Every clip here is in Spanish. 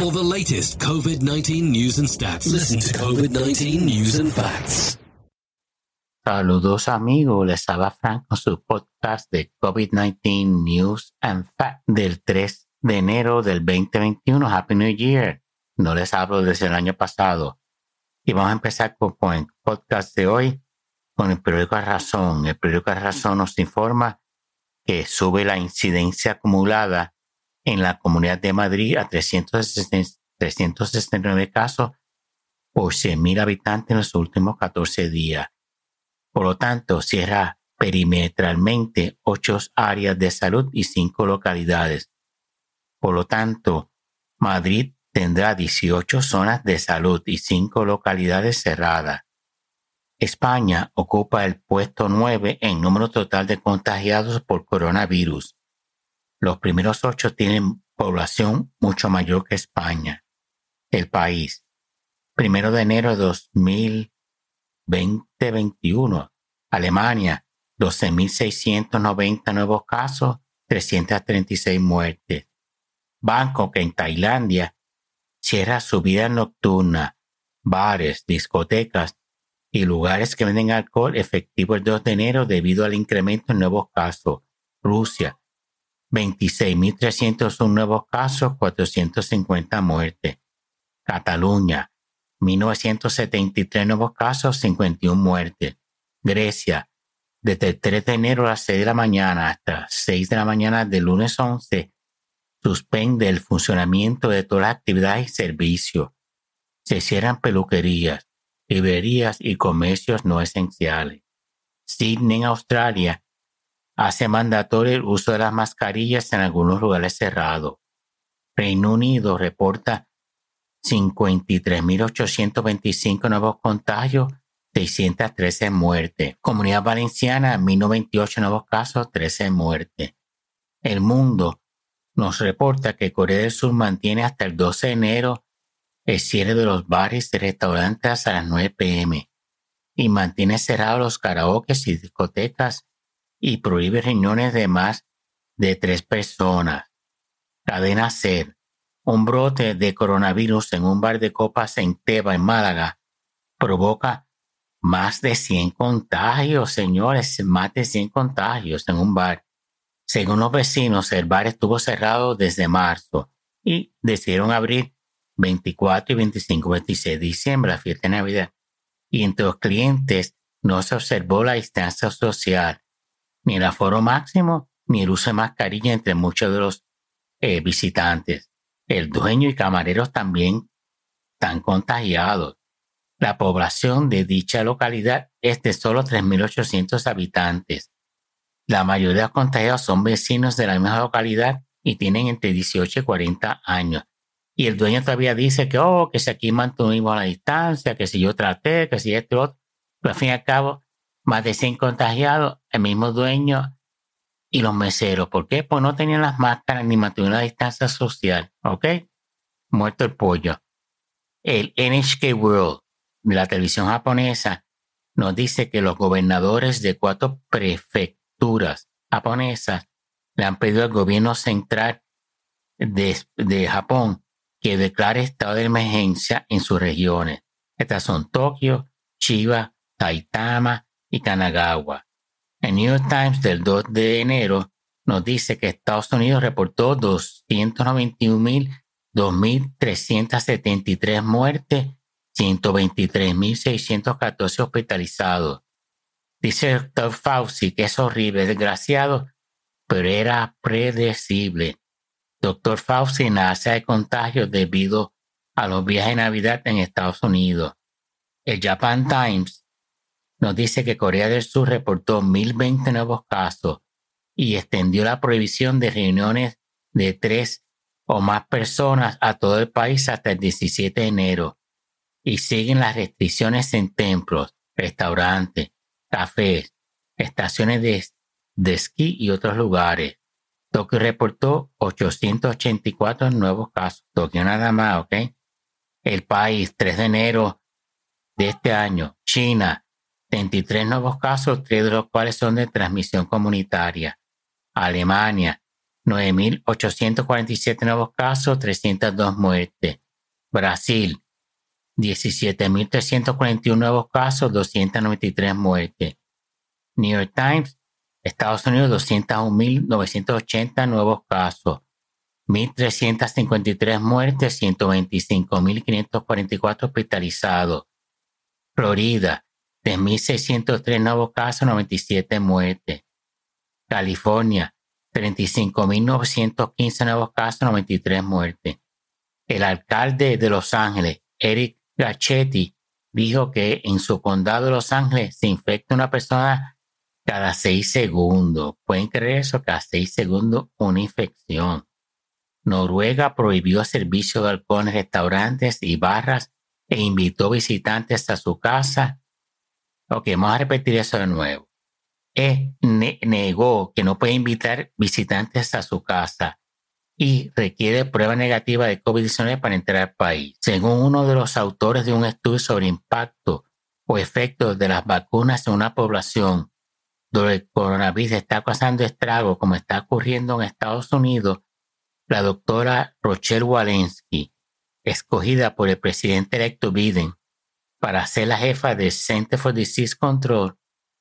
For the latest COVID 19 news and stats, listen to COVID 19 News and Facts. Saludos amigos, les habla Frank con su podcast de COVID-19 News and Facts del 3 de enero del 2021. Happy New Year. No les hablo desde el año pasado. Y vamos a empezar con, con el podcast de hoy con el periódico Razón. El periódico Razón nos informa que sube la incidencia acumulada en la Comunidad de Madrid a 369 casos por 100.000 habitantes en los últimos 14 días. Por lo tanto, cierra perimetralmente ocho áreas de salud y cinco localidades. Por lo tanto, Madrid tendrá 18 zonas de salud y cinco localidades cerradas. España ocupa el puesto 9 en número total de contagiados por coronavirus. Los primeros ocho tienen población mucho mayor que España. El país. Primero de enero de 2021. Alemania. 12.690 nuevos casos, 336 muertes. Bangkok en Tailandia cierra su vida nocturna, bares, discotecas y lugares que venden alcohol efectivo el 2 de enero debido al incremento en nuevos casos. Rusia, 26.301 nuevos casos, 450 muertes. Cataluña, 1.973 nuevos casos, 51 muertes. Grecia, desde el 3 de enero a las 6 de la mañana hasta 6 de la mañana del lunes 11, suspende el funcionamiento de todas las actividades y servicios. Se cierran peluquerías, librerías y comercios no esenciales. Sydney, Australia, hace mandatorio el uso de las mascarillas en algunos lugares cerrados. Reino Unido reporta 53.825 nuevos contagios, 613 muertes. Comunidad Valenciana, 1.098 nuevos casos, 13 muertes. El mundo nos reporta que Corea del Sur mantiene hasta el 12 de enero el cierre de los bares y restaurantes a las 9 pm y mantiene cerrados los karaoke y discotecas y prohíbe reuniones de más de tres personas. Cadena Ser. Un brote de coronavirus en un bar de copas en Teba, en Málaga, provoca más de 100 contagios, señores, más de 100 contagios en un bar. Según los vecinos, el bar estuvo cerrado desde marzo y decidieron abrir 24 y 25, 26 de diciembre, la fiesta de Navidad. Y entre los clientes no se observó la distancia social, ni el aforo máximo, ni el uso de mascarilla entre muchos de los eh, visitantes. El dueño y camareros también están contagiados. La población de dicha localidad es de solo 3.800 habitantes. La mayoría de los contagiados son vecinos de la misma localidad y tienen entre 18 y 40 años. Y el dueño todavía dice que, oh, que si aquí mantuvimos la distancia, que si yo traté, que si esto. Pero al fin y al cabo, más de 100 contagiados, el mismo dueño y los meseros. ¿Por qué? Pues no tenían las máscaras ni mantuvieron la distancia social. ¿Ok? Muerto el pollo. El NHK World la televisión japonesa nos dice que los gobernadores de cuatro prefecturas japonesas le han pedido al gobierno central de, de Japón que declare estado de emergencia en sus regiones. Estas son Tokio, Chiba, Saitama y Kanagawa. El New York Times del 2 de enero nos dice que Estados Unidos reportó 291.2.373 muertes, 123.614 hospitalizados. Dice el Dr. Fauci que es horrible, desgraciado, pero era predecible. Dr. Fauci nace de contagios debido a los viajes de Navidad en Estados Unidos. El Japan Times nos dice que Corea del Sur reportó 1.020 nuevos casos y extendió la prohibición de reuniones de tres o más personas a todo el país hasta el 17 de enero. Y siguen las restricciones en templos, restaurantes, cafés, estaciones de, esquí y otros lugares. Tokio reportó 884 nuevos casos. Tokio nada más, ¿ok? El país, 3 de enero de este año. China, 23 nuevos casos, tres de los cuales son de transmisión comunitaria. Alemania, 9.847 nuevos casos, 302 muertes. Brasil, 17.341 nuevos casos, 293 muertes. New York Times, Estados Unidos, 201.980 nuevos casos, 1.353 muertes, 125.544 hospitalizados. Florida, 3.603 nuevos casos, 97 muertes. California, 35.915 nuevos casos, 93 muertes. El alcalde de Los Ángeles, Eric Gachetti, dijo que en su condado de Los Ángeles se infecta una persona cada seis segundos. ¿Pueden creer eso? Cada seis segundos una infección. Noruega prohibió servicio de alcohol en restaurantes y barras e invitó visitantes a su casa. Ok, vamos a repetir eso de nuevo. E negó que no puede invitar visitantes a su casa y requiere prueba negativa de COVID-19 para entrar al país. Según uno de los autores de un estudio sobre impacto o efectos de las vacunas en una población donde el coronavirus está causando estragos como está ocurriendo en Estados Unidos, la doctora Rochelle Walensky, escogida por el presidente electo Biden para ser la jefa del Center for Disease Control,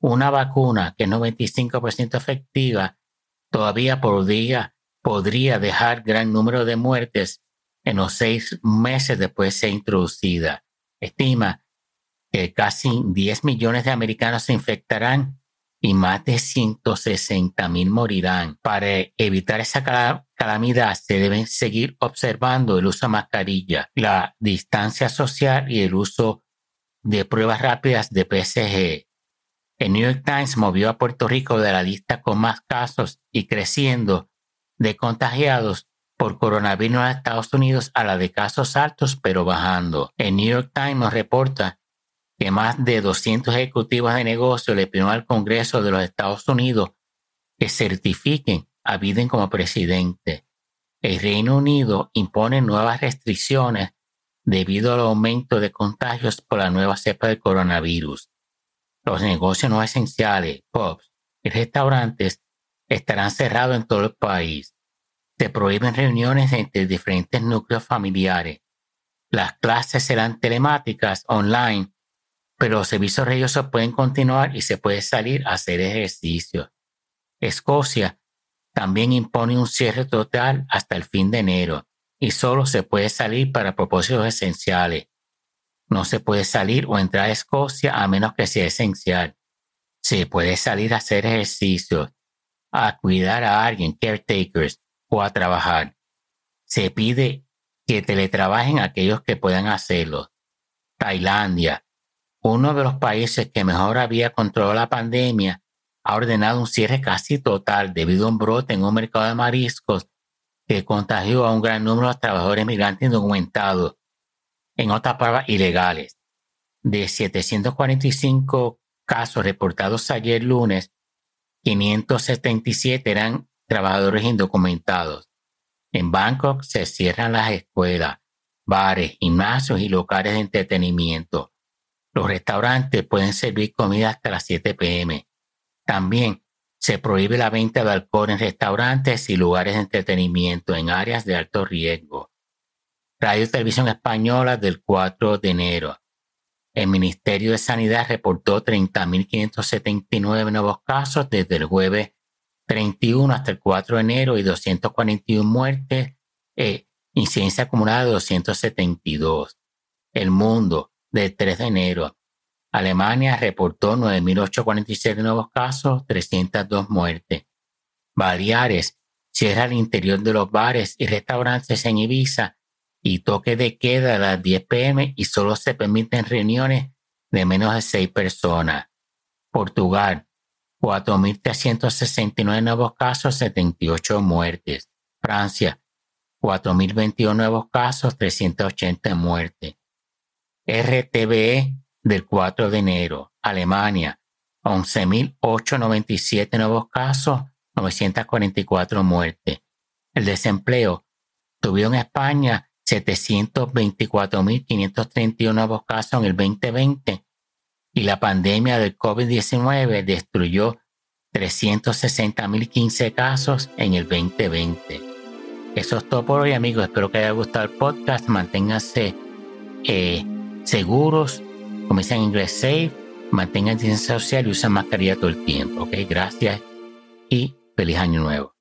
una vacuna que es 95% efectiva todavía podría, podría dejar gran número de muertes en los seis meses después de ser introducida. Estima que casi 10 millones de americanos se infectarán y más de 160 mil morirán. Para evitar esa calamidad se deben seguir observando el uso de mascarilla, la distancia social y el uso de pruebas rápidas de PSG. El New York Times movió a Puerto Rico de la lista con más casos y creciendo de contagiados por coronavirus en Estados Unidos a la de casos altos pero bajando. El New York Times nos reporta que más de 200 ejecutivos de negocio le pidieron al Congreso de los Estados Unidos que certifiquen a Biden como presidente. El Reino Unido impone nuevas restricciones debido al aumento de contagios por la nueva cepa del coronavirus. Los negocios no esenciales, pubs y restaurantes estarán cerrados en todo el país. Se prohíben reuniones entre diferentes núcleos familiares. Las clases serán telemáticas online pero los servicios religiosos pueden continuar y se puede salir a hacer ejercicio. Escocia también impone un cierre total hasta el fin de enero y solo se puede salir para propósitos esenciales. No se puede salir o entrar a Escocia a menos que sea esencial. Se puede salir a hacer ejercicio, a cuidar a alguien, caretakers, o a trabajar. Se pide que teletrabajen aquellos que puedan hacerlo. Tailandia, uno de los países que mejor había controlado la pandemia ha ordenado un cierre casi total debido a un brote en un mercado de mariscos que contagió a un gran número de trabajadores migrantes indocumentados, en otras palabras, ilegales. De 745 casos reportados ayer lunes, 577 eran trabajadores indocumentados. En Bangkok se cierran las escuelas, bares, gimnasios y locales de entretenimiento. Los restaurantes pueden servir comida hasta las 7 pm. También se prohíbe la venta de alcohol en restaurantes y lugares de entretenimiento en áreas de alto riesgo. Radio Televisión Española del 4 de enero. El Ministerio de Sanidad reportó 30.579 nuevos casos desde el jueves 31 hasta el 4 de enero y 241 muertes e incidencia acumulada de 272. El mundo del 3 de enero. Alemania reportó 9.847 nuevos casos, 302 muertes. Baleares cierra el interior de los bares y restaurantes en Ibiza y toque de queda a las 10 pm y solo se permiten reuniones de menos de 6 personas. Portugal, 4.369 nuevos casos, 78 muertes. Francia, 4.021 nuevos casos, 380 muertes. RTVE del 4 de enero. Alemania, 11.897 nuevos casos, 944 muertes. El desempleo tuvieron en España 724.531 nuevos casos en el 2020 y la pandemia del COVID-19 destruyó 360.015 casos en el 2020. Eso es todo por hoy, amigos. Espero que haya gustado el podcast. Manténganse eh, seguros, dicen en inglés, safe. Mantengan distancia social y usen mascarilla todo el tiempo. ¿ok? Gracias y feliz año nuevo.